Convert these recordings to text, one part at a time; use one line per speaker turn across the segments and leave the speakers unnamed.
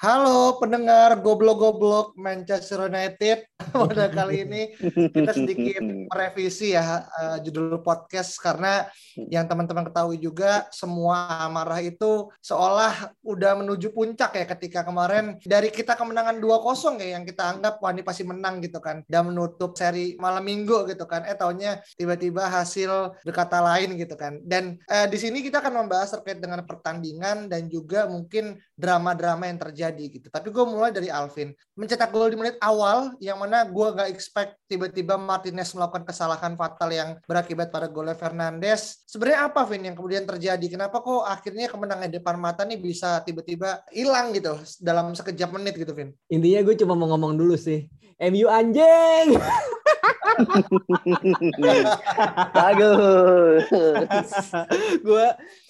Halo pendengar goblok-goblok Manchester United. Pada kali ini kita sedikit merevisi ya uh, judul podcast karena yang teman-teman ketahui juga semua amarah itu seolah udah menuju puncak ya ketika kemarin dari kita kemenangan 2-0 ya yang kita anggap wah ini pasti menang gitu kan. Dan menutup seri malam minggu gitu kan. Eh tahunnya tiba-tiba hasil berkata lain gitu kan. Dan uh, di sini kita akan membahas terkait dengan pertandingan dan juga mungkin drama-drama yang terjadi terjadi gitu. Tapi gue mulai dari Alvin. Mencetak gol di menit awal yang mana gue gak expect tiba-tiba Martinez melakukan kesalahan fatal yang berakibat pada golnya Fernandes. Sebenarnya apa Vin yang kemudian terjadi? Kenapa kok akhirnya kemenangan depan mata nih bisa tiba-tiba hilang gitu dalam sekejap menit gitu Vin?
Intinya gue cuma mau ngomong dulu sih. MU anjing.
Bagus.
gue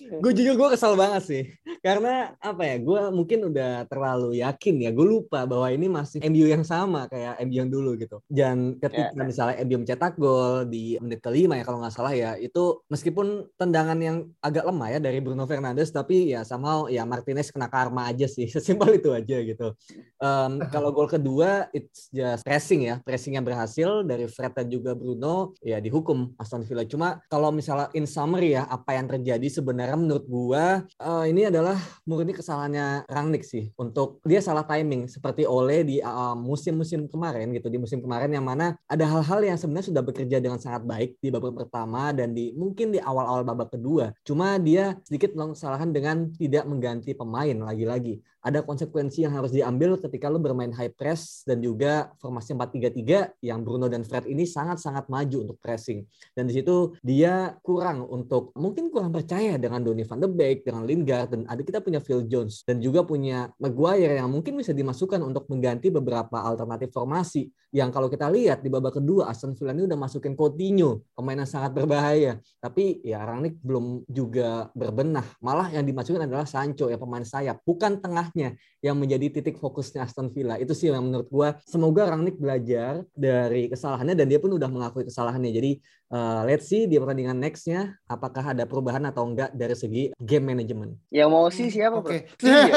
gue jujur gue kesal banget sih. Karena apa ya gue mungkin udah terlalu yakin ya gue lupa bahwa ini masih MU yang sama kayak MU yang dulu gitu. Dan ketika yeah. misalnya MU mencetak gol di menit kelima ya kalau nggak salah ya itu meskipun tendangan yang agak lemah ya dari Bruno Fernandes tapi ya sama ya Martinez kena karma aja sih sesimpel itu aja gitu. Um, kalau gol kedua it's just pressing ya pressing yang berhasil dari Fred dan juga Bruno ya dihukum Aston Villa. Cuma kalau misalnya in summary ya apa yang terjadi sebenarnya menurut gua uh, ini adalah murni kesalahannya Rangnick sih. Untuk dia salah timing seperti Ole di uh, musim-musim kemarin gitu. Di musim kemarin yang mana ada hal-hal yang sebenarnya sudah bekerja dengan sangat baik di babak pertama dan di mungkin di awal-awal babak kedua. Cuma dia sedikit melakukan kesalahan dengan tidak mengganti pemain lagi-lagi ada konsekuensi yang harus diambil ketika lo bermain high press dan juga formasi 4-3-3 yang Bruno dan Fred ini sangat-sangat maju untuk pressing. Dan di situ dia kurang untuk mungkin kurang percaya dengan Donny van de Beek, dengan Lingard dan ada kita punya Phil Jones dan juga punya Maguire yang mungkin bisa dimasukkan untuk mengganti beberapa alternatif formasi yang kalau kita lihat di babak kedua Aston Villa ini udah masukin Coutinho, pemain yang sangat berbahaya. Tapi ya Rangnick belum juga berbenah. Malah yang dimasukkan adalah Sancho ya pemain sayap, bukan tengah tengahnya yang menjadi titik fokusnya Aston Villa. Itu sih yang menurut gue semoga Rangnick belajar dari kesalahannya dan dia pun udah mengakui kesalahannya. Jadi uh, let's see di pertandingan nextnya apakah ada perubahan atau enggak dari segi game management.
Yang mau sih siapa? Oke. Okay.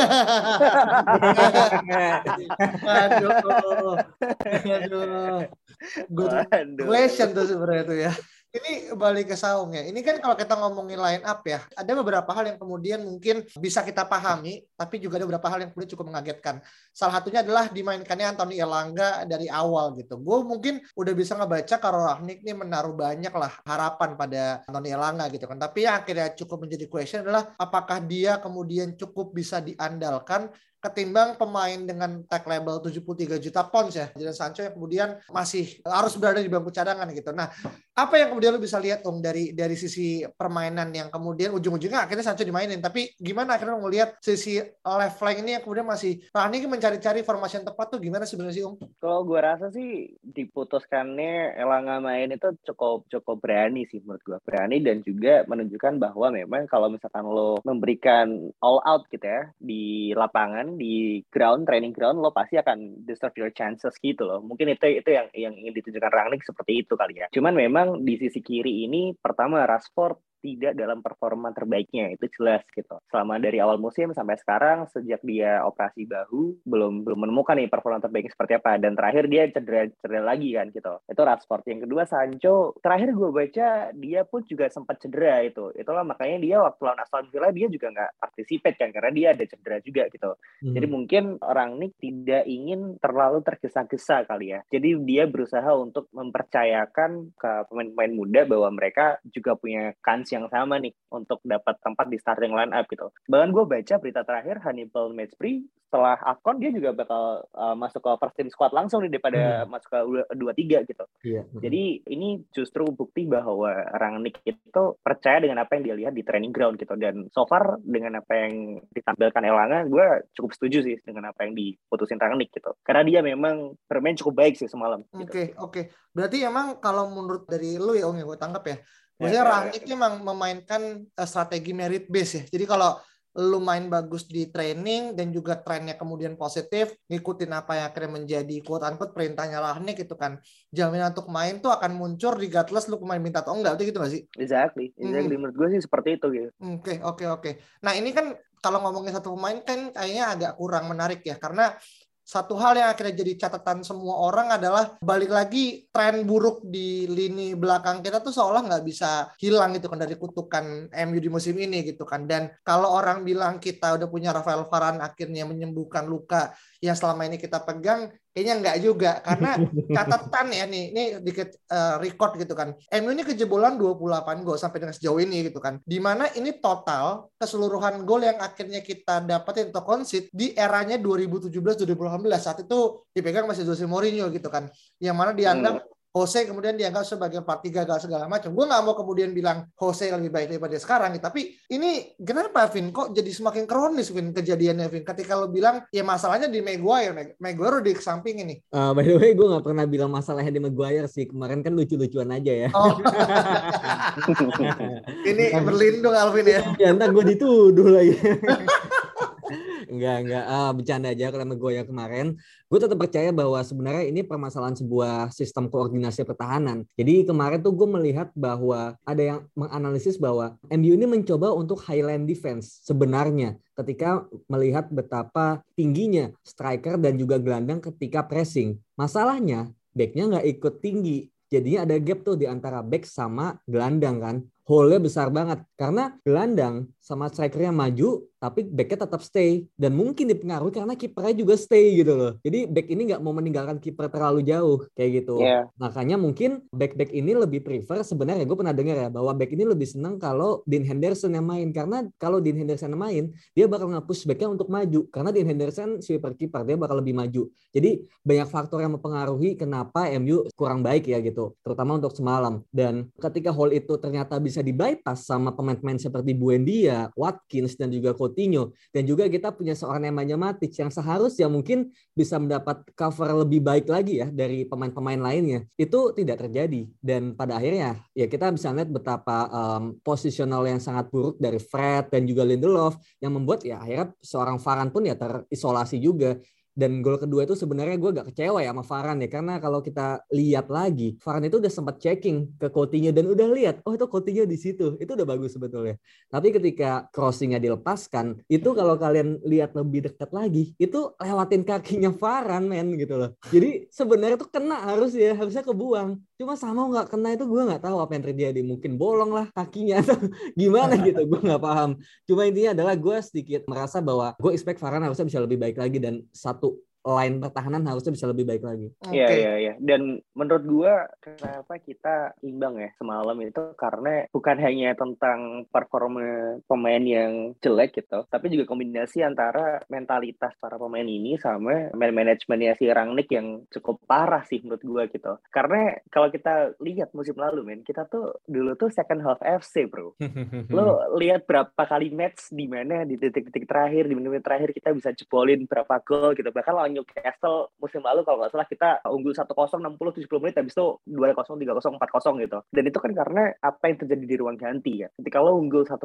Aduh. Aduh. Good question tuh sebenarnya tuh ya ini balik ke saung ya. Ini kan kalau kita ngomongin line up ya, ada beberapa hal yang kemudian mungkin bisa kita pahami, tapi juga ada beberapa hal yang kemudian cukup mengagetkan. Salah satunya adalah dimainkannya Anthony Elanga dari awal gitu. Gue mungkin udah bisa ngebaca kalau Rahnik ini menaruh banyak lah harapan pada Anthony Elanga gitu kan. Tapi yang akhirnya cukup menjadi question adalah apakah dia kemudian cukup bisa diandalkan ketimbang pemain dengan tag label 73 juta pounds ya. Jadon Sancho yang kemudian masih harus berada di bangku cadangan gitu. Nah, apa yang kemudian lu bisa lihat Om dari dari sisi permainan yang kemudian ujung-ujungnya akhirnya Sancho dimainin, tapi gimana akhirnya ngelihat sisi left flank ini yang kemudian masih Rani mencari-cari formasi yang tepat tuh gimana sebenarnya sih Om?
Kalau gue rasa sih diputuskannya Elanga main itu cukup cukup berani sih menurut gue. Berani dan juga menunjukkan bahwa memang kalau misalkan lo memberikan all out gitu ya di lapangan di ground training ground lo pasti akan disturb your chances gitu loh mungkin itu itu yang yang ingin ditunjukkan Rangnick seperti itu kali ya cuman memang di sisi kiri ini pertama Rashford tidak dalam performa terbaiknya itu jelas gitu. Selama dari awal musim sampai sekarang sejak dia operasi bahu belum belum menemukan nih performa terbaiknya seperti apa. Dan terakhir dia cedera cedera lagi kan gitu. Itu Rashford yang kedua Sancho. Terakhir gue baca dia pun juga sempat cedera itu. Itulah makanya dia waktu lawan Aston Villa dia juga nggak participate kan karena dia ada cedera juga gitu. Hmm. jadi mungkin orang Nick tidak ingin terlalu tergesa-gesa kali ya. Jadi dia berusaha untuk mempercayakan ke pemain-pemain muda bahwa mereka juga punya kans yang sama nih untuk dapat tempat di starting line up gitu. Bahkan gue baca berita terakhir Hannibal Matchpree setelah Afcon dia juga bakal uh, masuk ke first team squad langsung nih daripada hmm. masuk ke dua tiga gitu. Yeah. Hmm. Jadi ini justru bukti bahwa Rangnick itu percaya dengan apa yang dia lihat di training ground gitu dan so far dengan apa yang ditampilkan Elanga gue cukup setuju sih dengan apa yang diputusin Rangnick gitu. Karena dia memang bermain cukup baik sih semalam.
Oke gitu. oke. Okay, okay. Berarti emang kalau menurut dari lu ya Om yang gue tangkap ya Maksudnya ya, Rangnick memang memainkan uh, strategi merit base ya. Jadi kalau lu main bagus di training dan juga trennya kemudian positif, ngikutin apa yang akhirnya menjadi quote unquote perintahnya Rahnik gitu kan. Jaminan untuk main tuh akan muncul regardless lu pemain minta atau enggak, itu gitu gak sih?
Exactly, exactly. Hmm. Menurut gue sih seperti itu gitu.
Oke, okay, oke, okay, oke. Okay. Nah ini kan kalau ngomongin satu pemain kan kayaknya agak kurang menarik ya, karena satu hal yang akhirnya jadi catatan semua orang adalah balik lagi tren buruk di lini belakang kita tuh seolah nggak bisa hilang gitu kan dari kutukan MU di musim ini gitu kan. Dan kalau orang bilang kita udah punya Rafael Varane akhirnya menyembuhkan luka yang selama ini kita pegang kayaknya enggak juga. Karena catatan ya nih ini dikit uh, record gitu kan. MU ini kejebolan 28 gol sampai dengan sejauh ini gitu kan. Di mana ini total keseluruhan gol yang akhirnya kita dapetin atau konsit di eranya 2017 2018 saat itu dipegang masih Jose Mourinho gitu kan. Yang mana dianggap hmm Jose kemudian dianggap sebagai partai gagal segala macam. Gue nggak mau kemudian bilang Jose lebih baik daripada sekarang, tapi ini kenapa Vin kok jadi semakin kronis Vin kejadiannya Vin? Ketika lo bilang ya masalahnya di Maguire, Maguire udah di samping ini.
Uh, by the way, gue nggak pernah bilang masalahnya di Maguire sih. Kemarin kan lucu-lucuan aja ya. Oh.
ini berlindung Alvin ya.
Ya ntar gue dituduh lagi. enggak enggak ah, bercanda aja karena gue yang kemarin. Gue tetap percaya bahwa sebenarnya ini permasalahan sebuah sistem koordinasi pertahanan. Jadi kemarin tuh gue melihat bahwa ada yang menganalisis bahwa MU ini mencoba untuk highland defense sebenarnya ketika melihat betapa tingginya striker dan juga gelandang ketika pressing. Masalahnya backnya nggak ikut tinggi. Jadinya ada gap tuh di antara back sama gelandang kan. Hole-nya besar banget. Karena gelandang sama strikernya maju tapi backnya tetap stay. Dan mungkin dipengaruhi karena kipernya juga stay gitu loh. Jadi back ini nggak mau meninggalkan kiper terlalu jauh kayak gitu. Yeah. makanya mungkin back back ini lebih prefer sebenarnya gue pernah dengar ya bahwa back ini lebih senang kalau Dean Henderson yang main. Karena kalau Dean Henderson yang main dia bakal nge-push backnya untuk maju. Karena Dean Henderson sweeper kiper dia bakal lebih maju. Jadi banyak faktor yang mempengaruhi kenapa MU kurang baik ya gitu terutama untuk semalam. Dan ketika hole itu ternyata bisa di bypass sama pemain-pemain seperti Buendia, Watkins dan juga Coutinho Coutinho. Dan juga kita punya seorang namanya Matic yang seharusnya mungkin bisa mendapat cover lebih baik lagi ya dari pemain-pemain lainnya. Itu tidak terjadi. Dan pada akhirnya ya kita bisa lihat betapa um, posisional yang sangat buruk dari Fred dan juga Lindelof yang membuat ya akhirnya seorang Varane pun ya terisolasi juga dan gol kedua itu sebenarnya gue gak kecewa ya sama Varane ya. Karena kalau kita lihat lagi Varane itu udah sempat checking ke Coutinho dan udah lihat oh itu Coutinho di situ. Itu udah bagus sebetulnya. Tapi ketika crossingnya dilepaskan itu kalau kalian lihat lebih dekat lagi itu lewatin kakinya Varane men gitu loh. Jadi sebenarnya tuh kena harus ya harusnya kebuang cuma sama nggak kena itu gue nggak tahu apa yang terjadi. Mungkin bolong lah kakinya atau gimana gitu gue nggak paham. Cuma intinya adalah gue sedikit merasa bahwa gue expect Varane harusnya bisa lebih baik lagi dan satu line pertahanan harusnya bisa lebih baik lagi.
Iya okay. iya iya. Dan menurut gua kenapa kita imbang ya semalam itu karena bukan hanya tentang performa pemain yang jelek gitu, tapi juga kombinasi antara mentalitas para pemain ini sama man manajemennya si Rangnick yang cukup parah sih menurut gua gitu. Karena kalau kita lihat musim lalu men, kita tuh dulu tuh second half FC, Bro. Lo lihat berapa kali match di mana di detik-detik terakhir, di menit-menit terakhir kita bisa jebolin berapa gol gitu. Bahkan lawan Newcastle musim lalu kalau nggak salah kita unggul 1-0 60 70 menit habis itu 2-0 3-0 4-0 gitu. Dan itu kan karena apa yang terjadi di ruang ganti ya. Ketika lo unggul 1-0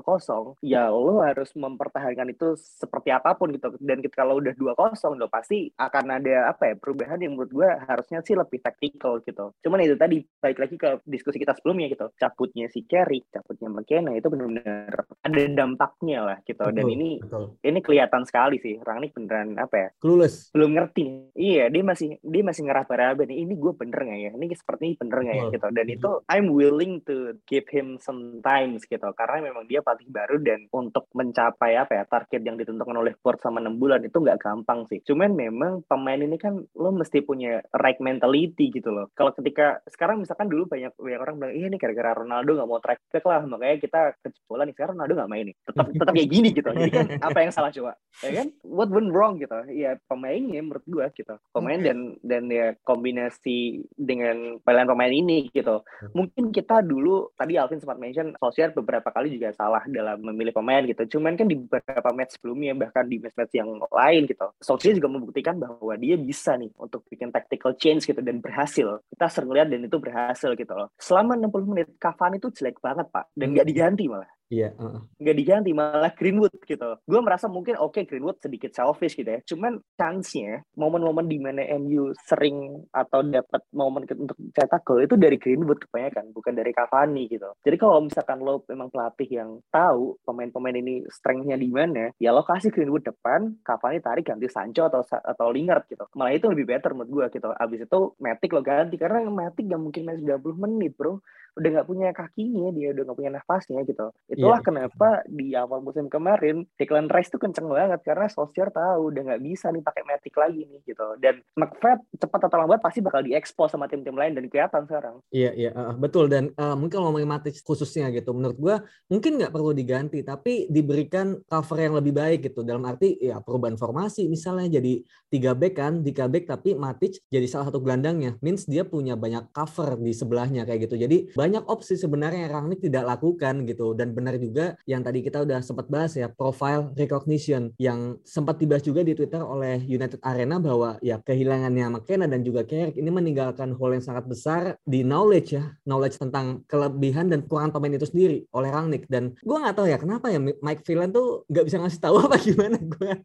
ya lo harus mempertahankan itu seperti apa pun gitu. Dan ketika lo udah 2-0 lo pasti akan ada apa ya perubahan yang menurut gue harusnya sih lebih taktikal gitu. Cuman itu tadi baik lagi ke diskusi kita sebelumnya gitu. Cabutnya si Kerry, cabutnya McKenna itu benar-benar ada dampaknya lah gitu. Betul, Dan ini betul. ini kelihatan sekali sih. Rangnick beneran apa ya?
Clueless.
Belum ngerti. Iya dia masih dia masih ngeraba-raba nih ini gue bener nggak ya? Ini seperti ini bener nggak ya? Gitu. Dan itu I'm willing to give him some time gitu. Karena memang dia pelatih baru dan untuk mencapai apa ya target yang ditentukan oleh board sama enam bulan itu nggak gampang sih. Cuman memang pemain ini kan lo mesti punya right mentality gitu loh. Kalau ketika sekarang misalkan dulu banyak banyak orang bilang iya ini gara-gara Ronaldo nggak mau track back lah makanya kita kejebolan nih. Sekarang Ronaldo nggak main nih. Tetap tetap kayak gini gitu. Jadi kan apa yang salah coba? Ya kan? What went wrong gitu? Ya pemainnya menurut gue gitu. Pemain okay. dan dan ya kombinasi dengan pemain-pemain ini gitu. Hmm. mungkin kita dulu tadi Alvin sempat mention Solskjaer beberapa kali juga salah dalam memilih pemain gitu. Cuman kan di beberapa match sebelumnya bahkan di match-match yang lain gitu. Solskjaer juga membuktikan bahwa dia bisa nih untuk bikin tactical change gitu dan berhasil. Kita sering lihat dan itu berhasil gitu loh. Selama 60 menit Cavani itu jelek banget pak. Dan nggak diganti malah
Iya. Uh.
Nggak diganti malah Greenwood gitu. Gue merasa mungkin oke okay, Greenwood sedikit selfish gitu ya. Cuman chance-nya momen-momen di mana MU sering atau dapat momen untuk cetak gol itu dari Greenwood kebanyakan, bukan dari Cavani gitu. Jadi kalau misalkan lo memang pelatih yang tahu pemain-pemain ini strength-nya di mana, ya lo kasih Greenwood depan, Cavani tarik ganti Sancho atau atau Lingard gitu. Malah itu lebih better menurut gue gitu. Abis itu Matic lo ganti karena Matic gak mungkin main 90 menit bro udah nggak punya kakinya dia udah nggak punya nafasnya gitu. Itulah yeah. kenapa di awal musim kemarin Declan Rice tuh kenceng banget karena Solskjaer tahu udah nggak bisa nih pakai Matic lagi nih gitu. Dan McFred cepat atau lambat pasti bakal diekspos sama tim-tim lain dan kelihatan sekarang.
Iya yeah, iya yeah, uh, betul dan uh, mungkin kalau ngomongin Matic khususnya gitu menurut gua mungkin nggak perlu diganti tapi diberikan cover yang lebih baik gitu. Dalam arti ya perubahan formasi misalnya jadi tiga back kan tiga back tapi Matic jadi salah satu gelandangnya. Means dia punya banyak cover di sebelahnya kayak gitu. Jadi banyak opsi sebenarnya yang Rangnick tidak lakukan gitu. Dan benar juga yang tadi kita udah sempat bahas ya profile recognition yang sempat dibahas juga di Twitter oleh United Arena bahwa ya kehilangannya McKenna dan juga Carrick ini meninggalkan hole yang sangat besar di knowledge ya knowledge tentang kelebihan dan kekurangan pemain itu sendiri oleh Rangnick. Dan gue nggak tahu ya kenapa ya Mike Phelan tuh nggak bisa ngasih tahu apa gimana? Gue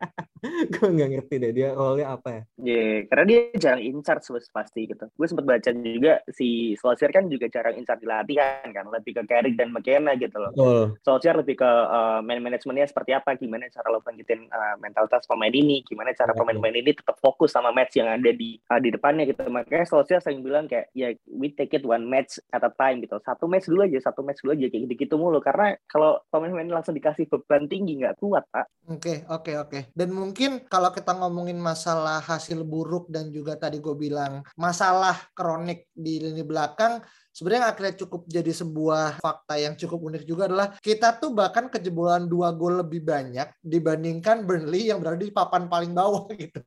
gue nggak ngerti deh dia role-nya apa ya.
Yeah, karena dia jarang in charge pasti gitu. Gue sempat baca juga si Solskjaer kan juga jarang in latihan kan lebih ke Carrick dan McKenna gitu loh. Oh. Solskjaer lebih ke uh, man manajemennya seperti apa, gimana cara lo bangkitin uh, mentalitas pemain ini, gimana cara pemain-pemain ini tetap fokus sama match yang ada di uh, di depannya gitu. Makanya Solskjaer sering bilang kayak ya we take it one match at a time gitu. Satu match dulu aja, satu match dulu aja kayak gitu-gitu mulu karena kalau pemain-pemain langsung dikasih beban tinggi nggak kuat, Pak.
Oke, okay, oke, okay, oke. Okay. Dan mungkin kalau kita ngomongin masalah hasil buruk dan juga tadi gue bilang masalah kronik di lini belakang sebenarnya akhirnya cukup jadi sebuah fakta yang cukup unik juga adalah kita tuh bahkan kejebolan dua gol lebih banyak dibandingkan Burnley yang berada di papan paling bawah gitu.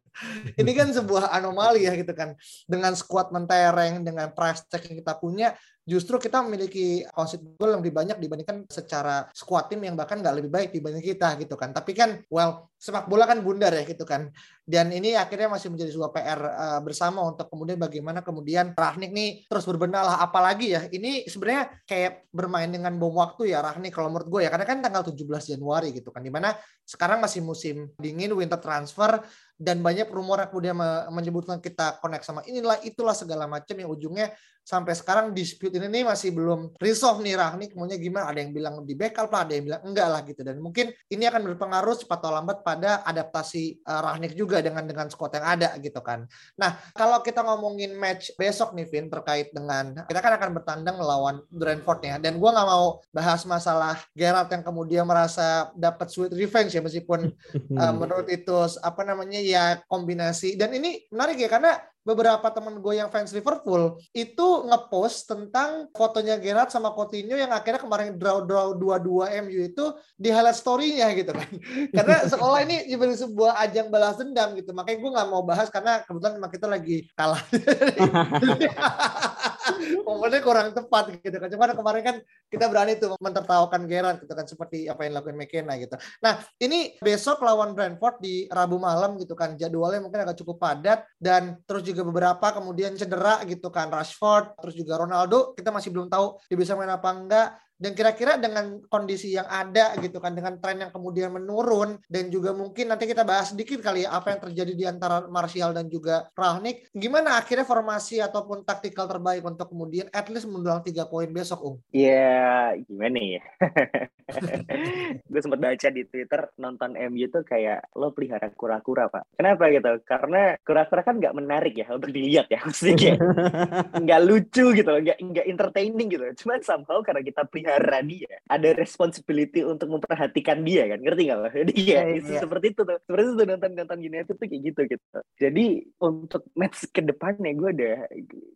Ini kan sebuah anomali ya gitu kan. Dengan skuad mentereng, dengan price tag yang kita punya, justru kita memiliki concede goal yang lebih banyak dibandingkan secara squad tim yang bahkan nggak lebih baik dibanding kita gitu kan. Tapi kan, well, sepak bola kan bundar ya gitu kan. Dan ini akhirnya masih menjadi sebuah PR uh, eh, bersama untuk kemudian bagaimana kemudian Rahnik nih terus berbenah lah. Apalagi ya, ini sebenarnya kayak bermain dengan bom waktu ya Rahnik kalau menurut gue ya. Karena kan tanggal 17 Januari gitu kan. Di mana sekarang masih musim dingin, winter transfer, dan banyak rumor yang kemudian menyebutkan kita connect sama inilah itulah segala macam yang ujungnya sampai sekarang dispute ini nih masih belum resolve nih Rahnik maunya gimana ada yang bilang di backup lah ada yang bilang enggak lah gitu dan mungkin ini akan berpengaruh cepat atau lambat pada adaptasi uh, Rahnik juga dengan dengan squad yang ada gitu kan. Nah kalau kita ngomongin match besok nih Vin terkait dengan kita kan akan bertandang melawan Brentford ya. Dan gue nggak mau bahas masalah Gerard yang kemudian merasa dapat sweet revenge ya meskipun uh, menurut itu apa namanya ya kombinasi. Dan ini menarik ya karena beberapa temen gue yang fans Liverpool itu ngepost tentang fotonya Gerrard sama Coutinho yang akhirnya kemarin draw draw dua dua MU itu di highlight story-nya gitu kan. Karena sekolah ini sebagai sebuah ajang balas dendam gitu. Makanya gue nggak mau bahas karena kebetulan kita lagi kalah momennya kurang tepat gitu kan. Cuman kemarin kan kita berani tuh mentertawakan Gerard gitu kan seperti apa yang dilakukan McKenna gitu. Nah, ini besok lawan Brentford di Rabu malam gitu kan. Jadwalnya mungkin agak cukup padat dan terus juga beberapa kemudian cedera gitu kan Rashford, terus juga Ronaldo kita masih belum tahu dia bisa main apa enggak dan kira-kira dengan kondisi yang ada gitu kan dengan tren yang kemudian menurun dan juga mungkin nanti kita bahas sedikit kali ya apa yang terjadi di antara Martial dan juga Ralnik gimana akhirnya formasi ataupun taktikal terbaik untuk at least mendulang tiga poin besok Ung?
Iya yeah, gimana ya? Gue sempat baca di Twitter nonton MU tuh kayak lo pelihara kura-kura pak. Kenapa gitu? Karena kura-kura kan nggak menarik ya untuk dilihat ya maksudnya nggak lucu gitu nggak nggak entertaining gitu cuman somehow karena kita pelihara dia ada responsibility untuk memperhatikan dia kan ngerti nggak lo? Jadi ya yeah, seperti itu tuh. Seperti itu nonton nonton United tuh kayak gitu gitu. Jadi untuk match ke depannya gue udah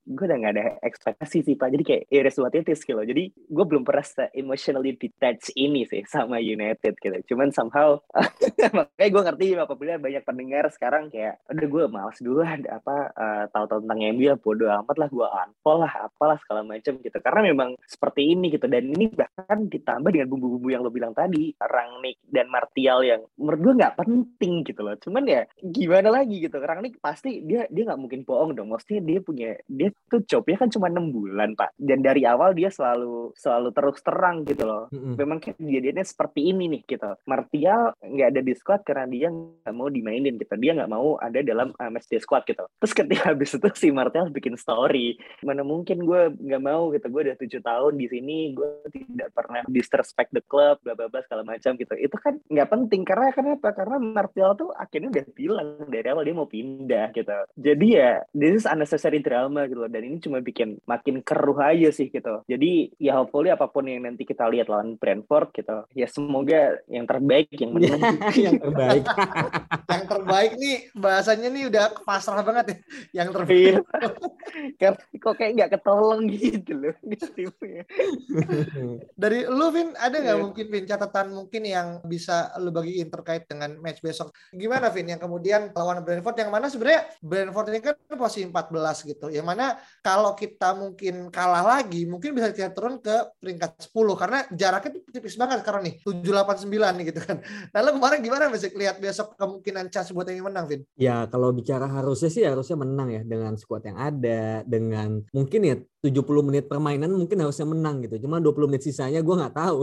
gue udah nggak ada ekspektasi sih pak. Jadi kayak iris what it is gitu jadi gue belum pernah emotionally detached ini sih sama United gitu. Cuman somehow makanya gue ngerti apabila banyak pendengar sekarang kayak udah gue malas dulu ada apa uh, tahu tentang MU ya bodo amat lah gue unfollow lah apalah segala macam gitu. Karena memang seperti ini gitu. Dan ini bahkan ditambah dengan bumbu-bumbu yang lo bilang tadi Rangnick dan Martial yang menurut gue nggak penting gitu loh. Cuman ya gimana lagi gitu. Rangnick pasti dia dia nggak mungkin bohong dong. Maksudnya dia punya dia tuh jobnya kan cuma enam bulan pak. Dan dari awal dia selalu selalu terus terang gitu loh. Mm-hmm. memang kejadiannya seperti ini nih gitu. Martial nggak ada di squad karena dia nggak mau dimainin gitu. Dia nggak mau ada dalam uh, match day squad gitu. Terus ketika habis itu si Martial bikin story mana mungkin gue nggak mau gitu. Gue udah tujuh tahun di sini gue tidak pernah disrespect the club bla bla bla segala macam gitu. Itu kan nggak penting. Karena kenapa? Karena Martial tuh akhirnya udah bilang dari awal dia mau pindah gitu. Jadi ya this is unnecessary drama gitu loh. Dan ini cuma bikin makin keruh aja sih gitu. Jadi ya hopefully apa pun yang nanti kita lihat lawan Brentford gitu ya semoga yang terbaik yang menang.
Yang terbaik.
Yang terbaik. Nih bahasanya nih udah pasrah banget ya. Yang terbaik.
Iya. kok kayak nggak ketolong gitu loh
dari lu Vin ada nggak yeah. mungkin Vin catatan mungkin yang bisa lu bagiin terkait dengan match besok? Gimana Vin yang kemudian lawan Brentford? Yang mana sebenarnya Brentford ini kan posisi 14 gitu. Yang mana kalau kita mungkin kalah lagi mungkin bisa kita turun ke peringkat 10 karena jaraknya tipis banget sekarang nih 789 nih gitu kan. Nah lu kemarin gimana bisa lihat besok kemungkinan chance buat yang menang Vin?
Ya kalau bicara harusnya sih harusnya menang ya dengan squad yang ada dengan mungkin ya 70 menit permainan mungkin harusnya menang gitu. Cuma 20 menit sisanya gue nggak tahu.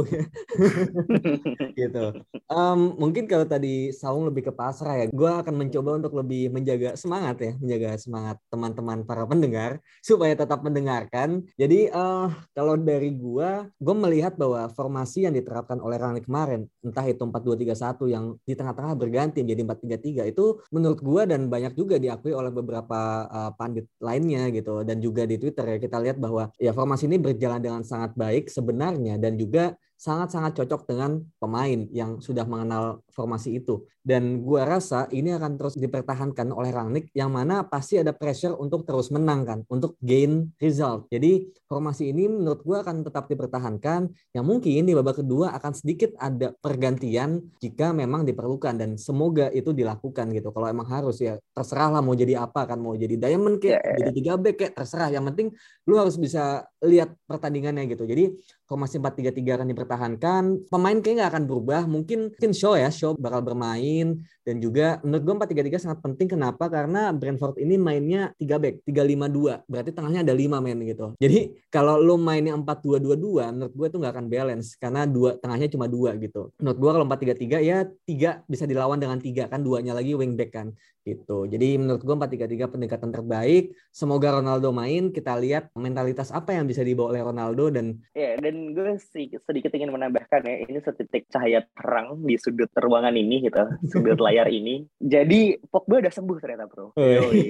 gitu. Um, mungkin kalau tadi Saung lebih ke pasrah ya, gue akan mencoba untuk lebih menjaga semangat ya, menjaga semangat teman-teman para pendengar supaya tetap mendengarkan. Jadi uh, kalau dari gue, gue melihat bahwa formasi yang diterapkan oleh Rangnick kemarin, entah itu 4-2-3-1 yang di tengah-tengah berganti menjadi 4-3-3 itu menurut gue dan banyak juga diakui oleh beberapa uh, pandit lainnya gitu dan juga di Twitter ya kita lihat bahwa ya formasi ini berjalan dengan sangat baik sebenarnya dan juga sangat-sangat cocok dengan pemain yang sudah mengenal formasi itu. Dan gua rasa ini akan terus dipertahankan oleh Rangnick yang mana pasti ada pressure untuk terus menang kan, untuk gain result. Jadi formasi ini menurut gua akan tetap dipertahankan. Yang mungkin di babak kedua akan sedikit ada pergantian jika memang diperlukan dan semoga itu dilakukan gitu. Kalau emang harus ya terserah lah mau jadi apa kan, mau jadi diamond kayak, yeah. jadi tiga back kayak terserah. Yang penting lu harus bisa lihat pertandingannya gitu. Jadi formasi 4-3-3 akan dipertahankan. Pemain kayaknya nggak akan berubah. Mungkin mungkin show ya, show bakal bermain. Dan juga menurut gue 4-3-3 sangat penting. Kenapa? Karena Brentford ini mainnya 3 back, 3-5-2. Berarti tengahnya ada 5 main gitu. Jadi kalau lo mainnya 4-2-2-2, menurut gue itu nggak akan balance. Karena dua tengahnya cuma dua gitu. Menurut gue kalau 4-3-3 ya tiga bisa dilawan dengan tiga kan. Duanya lagi wing back kan gitu. Jadi menurut gue 4-3-3 pendekatan terbaik. Semoga Ronaldo main. Kita lihat mentalitas apa yang bisa dibawa oleh Ronaldo dan
ya dan gue sedikit ingin menambahkan ya ini setitik cahaya terang di sudut ruangan ini gitu, sudut layar ini. Jadi Pogba udah sembuh ternyata bro.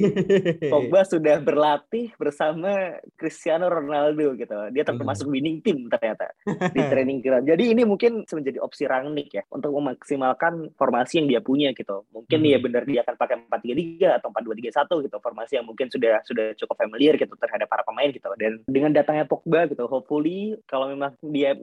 Pogba sudah berlatih bersama Cristiano Ronaldo gitu. Dia termasuk winning team ternyata di training ground. Jadi ini mungkin menjadi opsi Rangnick ya untuk memaksimalkan formasi yang dia punya gitu. Mungkin hmm. ya benar dia akan pakai 4-3-3 atau 4-2-3-1 gitu formasi yang mungkin sudah sudah cukup familiar gitu terhadap para pemain gitu dan dengan datangnya Pogba gitu hopefully kalau memang dia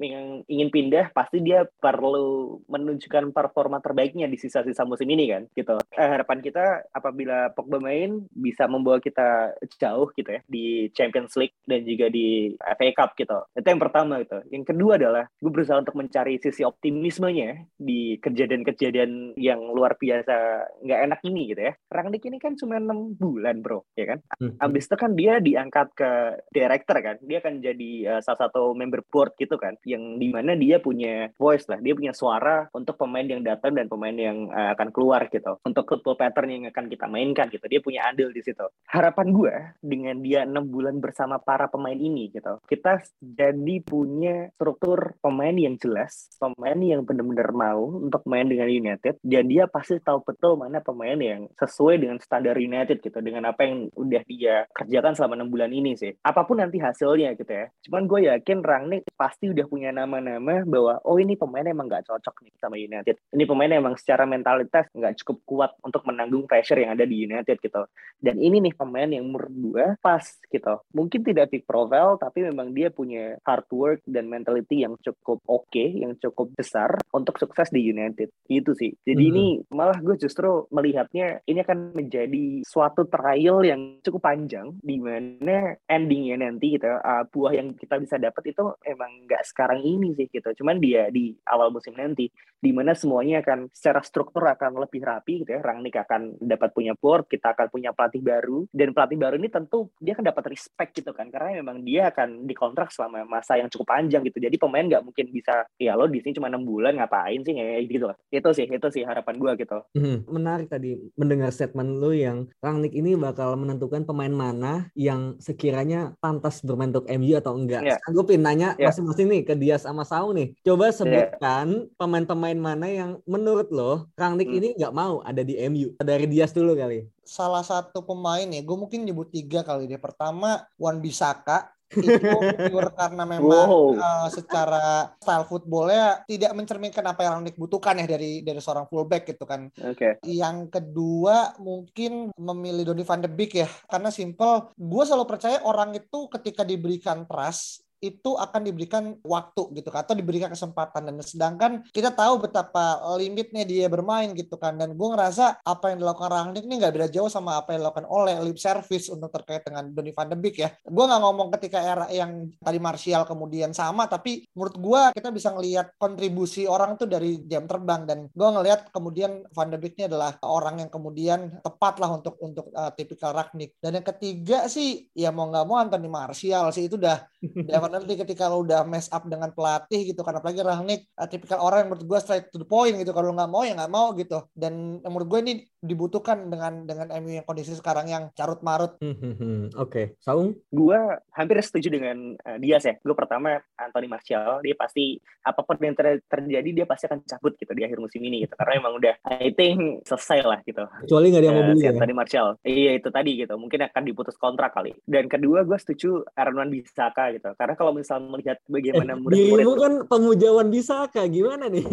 ingin pindah pasti dia perlu menunjukkan performa terbaiknya di sisa-sisa musim ini kan gitu. Eh, harapan kita apabila Pogba main bisa membawa kita jauh gitu ya di Champions League dan juga di FA Cup gitu. Itu yang pertama gitu. Yang kedua adalah gue berusaha untuk mencari sisi optimismenya di kejadian-kejadian yang luar biasa nggak enak ini gitu ya. Rangnick ini kan cuma enam bulan bro ya kan? Hmm. abis itu kan dia diangkat ke director kan. Dia akan jadi uh, salah satu member board gitu kan yang di mana dia punya voice lah. Dia punya suara untuk pemain yang datang dan pemain yang uh, akan keluar gitu. Untuk football pattern yang akan kita mainkan gitu. Dia punya andil di situ. Harapan gue dengan dia enam bulan bersama para pemain ini gitu kita jadi punya struktur pemain yang jelas pemain yang benar-benar mau untuk main dengan United. Dan dia pasti tahu betul mana pemain yang sesuai dengan standar United gitu dengan apa yang udah dia kerjakan selama enam bulan ini sih. Apa pun nanti hasilnya gitu ya. Cuman gue yakin Rangnick pasti udah punya nama-nama bahwa oh ini pemain emang nggak cocok nih sama United. Ini pemain emang secara mentalitas nggak cukup kuat untuk menanggung pressure yang ada di United gitu dan ini nih pemain yang menurut gue pas gitu mungkin tidak big profile tapi memang dia punya hard work dan mentality yang cukup oke okay, yang cukup besar untuk sukses di United itu sih jadi mm -hmm. ini malah gue justru melihatnya ini akan menjadi suatu trial yang cukup panjang di mana endingnya nanti gitu uh, buah yang kita bisa dapat itu emang nggak sekarang ini sih gitu. Cuman dia di awal musim nanti di mana semuanya akan secara struktur akan lebih rapi gitu ya. Rangnick akan dapat punya board, kita akan punya pelatih baru dan pelatih baru ini tentu dia akan dapat respect gitu kan karena memang dia akan dikontrak selama masa yang cukup panjang gitu. Jadi pemain nggak mungkin bisa ya lo di sini cuma enam bulan ngapain sih kayak gitu lah. Itu sih itu sih harapan gue gitu.
Hmm, menarik tadi mendengar statement lo yang Rangnick ini bakal menentukan pemain mana yang sekiranya pantas bermain untuk MU atau enggak. Yeah. Gue pengen nanya yeah. masing-masing nih ke dia sama Sau nih. Coba iya. sebutkan pemain-pemain pemain mana yang menurut lo Rangnick hmm. ini nggak mau ada di MU? Dari Dias dulu kali.
Salah satu pemain ya, gue mungkin nyebut tiga kali deh. Pertama Wan Bisaka, itu pure karena memang wow. uh, secara style footballnya tidak mencerminkan apa yang Rangnick butuhkan ya dari dari seorang fullback gitu kan.
Oke. Okay.
Yang kedua mungkin memilih Donny van de Beek ya karena simple. Gue selalu percaya orang itu ketika diberikan trust itu akan diberikan waktu gitu kan atau diberikan kesempatan. Dan sedangkan kita tahu betapa limitnya dia bermain gitu kan. Dan gue ngerasa apa yang dilakukan Rangnick ini nggak beda jauh sama apa yang dilakukan oleh lip service untuk terkait dengan Donny van de Beek ya. Gue nggak ngomong ketika era yang tadi Martial kemudian sama tapi menurut gue kita bisa ngelihat kontribusi orang tuh dari jam terbang. Dan gue ngelihat kemudian van de Beek ini adalah orang yang kemudian tepat lah untuk untuk uh, tipikal Rangnick dan yang ketiga sih ya mau nggak mau Anthony Martial sih itu udah nanti ketika lo udah mess up dengan pelatih gitu kan apalagi Rangnick uh, tipikal orang yang menurut gue straight to the point gitu kalau nggak mau ya nggak mau gitu dan menurut gue ini dibutuhkan dengan dengan MU yang kondisi sekarang yang carut marut.
Hmm, hmm, hmm. Oke, okay. Saung?
Gue hampir setuju dengan uh, dia sih. Gue pertama Anthony Martial dia pasti apa pun yang ter terjadi dia pasti akan cabut gitu di akhir musim ini gitu karena emang udah I think selesai lah gitu.
Kecuali nggak ada yang mau beli uh,
si ya? Anthony Martial. Iya itu tadi gitu. Mungkin akan diputus kontrak kali. Dan kedua gue setuju Aaron Bisaka gitu. Karena kalau misal melihat bagaimana
eh, murid-murid kan pemujawan Bisaka gimana nih?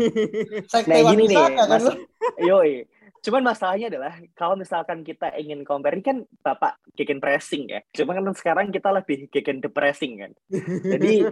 nah gini nih, kan yoi Cuman masalahnya adalah kalau misalkan kita ingin compare ini kan Bapak kick pressing ya. Cuma kan sekarang kita lebih and depressing kan. Jadi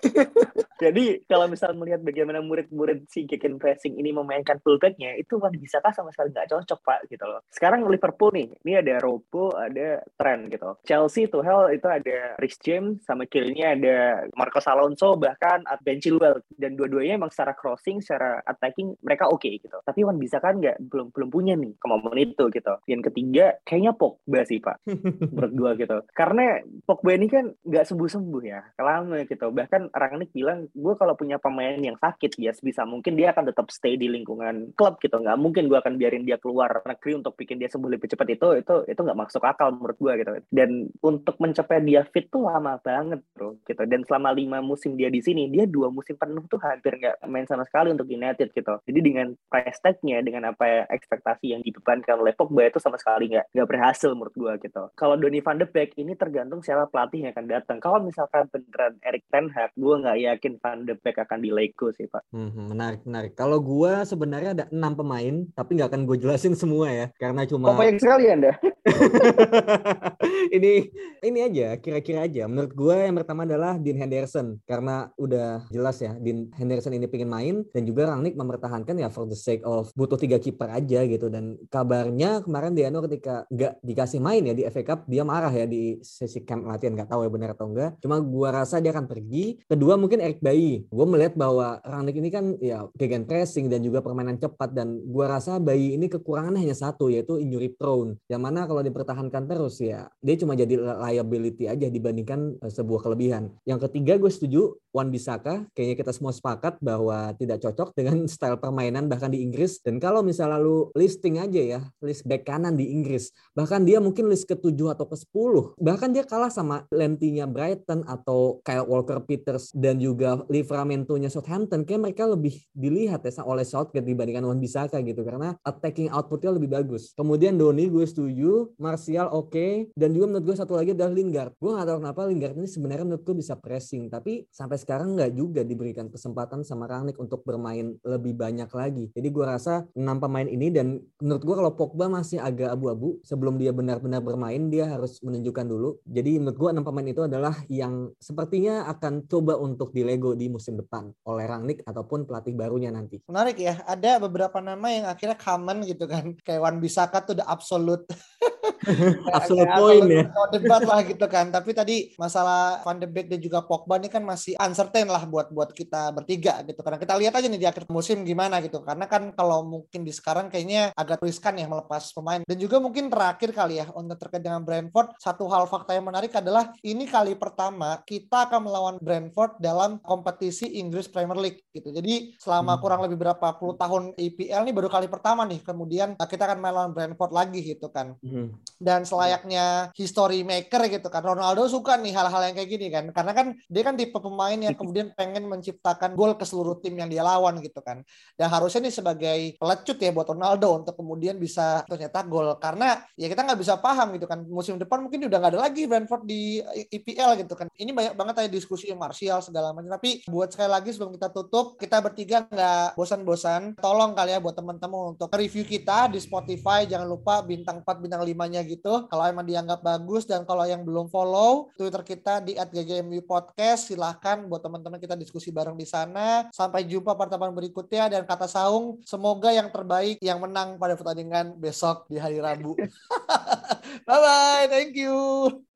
jadi kalau misal melihat bagaimana murid-murid si kick pressing ini memainkan fullbacknya itu kan bisa kah sama sekali nggak cocok Pak gitu loh. Sekarang Liverpool nih, ini ada Robo, ada Trent gitu. Chelsea tuh hell itu ada Rhys James sama kirinya ada Marcos Alonso bahkan Ben Chilwell dan dua-duanya emang secara crossing, secara attacking mereka oke okay, gitu. Tapi Wan bisa kan nggak belum belum punya nih kemampuan itu gitu. Yang ketiga kayaknya Pogba sih Pak, menurut gua gitu. Karena Pogba ini kan nggak sembuh-sembuh ya, lama gitu. Bahkan Rangnick bilang, gue kalau punya pemain yang sakit ya bisa mungkin dia akan tetap stay di lingkungan klub gitu. Nggak mungkin gue akan biarin dia keluar negeri untuk bikin dia sembuh lebih cepat itu itu itu nggak masuk akal menurut gue gitu. Dan untuk mencapai dia fit tuh lama banget bro gitu. Dan selama lima musim dia di sini, dia dua musim penuh tuh hampir nggak main sama sekali untuk United gitu. Jadi dengan price tag-nya, dengan apa ekspektasi yang dibebankan oleh Pogba itu sama sekali nggak nggak berhasil menurut gue gitu. Kalau Donny van de Beek ini tergantung siapa pelatih yang akan datang. Kalau misalkan beneran Erik Ten Hag, gue nggak yakin van de Beek akan di Lego sih pak.
Hmm, menarik menarik. Kalau gue sebenarnya ada enam pemain, tapi nggak akan gue jelasin semua ya, karena cuma.
Banyak sekali anda.
ini ini aja, kira-kira aja. Menurut gue yang pertama adalah Dean Henderson, karena udah jelas ya, Dean Henderson ini pengen main. Dan juga Rangnick mempertahankan ya for the sake of butuh tiga kiper aja gitu. Dan kabarnya kemarin Diano ketika nggak dikasih main ya di FA Cup dia marah ya di sesi camp latihan. Nggak tahu ya benar atau enggak cuma gua rasa dia akan pergi. Kedua mungkin Eric Bayi gua melihat bahwa Rangnick ini kan ya gegen pressing dan juga permainan cepat. Dan gua rasa Bayi ini kekurangannya hanya satu yaitu injury prone. Yang mana kalau dipertahankan terus ya dia cuma jadi liability aja dibandingkan uh, sebuah kelebihan. Yang ketiga gue setuju Wan Bisaka kayaknya kita semua sepakat bahwa tidak cocok dengan style permainan bahkan di Inggris dan kalau misalnya lu listing aja ya, list back kanan di Inggris. Bahkan dia mungkin list ke-7 atau ke-10. Bahkan dia kalah sama lentinya Brighton atau Kyle Walker-Peters dan juga Livramento-nya Southampton. Kayak mereka lebih dilihat ya oleh Southgate dibandingkan Wan Bisaka gitu. Karena attacking outputnya lebih bagus. Kemudian Doni gue setuju, Martial oke. Okay. Dan juga menurut gue satu lagi adalah Lingard. Gue gak tahu kenapa Lingard ini sebenarnya menurut gue bisa pressing. Tapi sampai sekarang nggak juga diberikan kesempatan sama Rangnick untuk bermain lebih banyak lagi. Jadi gue rasa enam pemain ini dan menurut gue kalau Pogba masih agak abu-abu sebelum dia benar-benar bermain dia harus menunjukkan dulu jadi menurut gue enam pemain itu adalah yang sepertinya akan coba untuk dilego di musim depan oleh Rangnick ataupun pelatih barunya nanti
menarik ya ada beberapa nama yang akhirnya common gitu kan kayak Wan Bisaka tuh udah absolute
Absolute point ya.
debat lah gitu kan. Tapi tadi masalah Van de Beek dan juga Pogba ini kan masih uncertain lah buat buat kita bertiga gitu. Karena kita lihat aja nih di akhir musim gimana gitu. Karena kan kalau mungkin di sekarang kayaknya agak riskan ya melepas pemain. Dan juga mungkin terakhir kali ya untuk terkait dengan Brentford, satu hal fakta yang menarik adalah ini kali pertama kita akan melawan Brentford dalam kompetisi Inggris Premier League gitu. Jadi selama hmm. kurang lebih berapa puluh tahun IPL ini baru kali pertama nih. Kemudian kita akan melawan Brentford lagi gitu kan. Hmm. Dan selayaknya history maker gitu kan. Ronaldo suka nih hal-hal yang kayak gini kan. Karena kan dia kan tipe pemain yang kemudian pengen menciptakan gol ke seluruh tim yang dia lawan gitu kan. Dan harusnya nih sebagai pelecut ya buat Ronaldo untuk kemudian bisa ternyata gol. Karena ya kita nggak bisa paham gitu kan. Musim depan mungkin udah nggak ada lagi Brentford di IPL gitu kan. Ini banyak banget aja diskusi Martial segala macam. Tapi buat sekali lagi sebelum kita tutup, kita bertiga nggak bosan-bosan. Tolong kali ya buat teman-teman untuk review kita di Spotify. Jangan lupa bintang 4, bintang 5-nya gitu. Kalau emang dianggap bagus dan kalau yang belum follow Twitter kita di @ggmu podcast silahkan buat teman-teman kita diskusi bareng di sana. Sampai jumpa pertemuan berikutnya dan kata saung semoga yang terbaik yang menang pada pertandingan besok di hari Rabu. bye bye, thank you.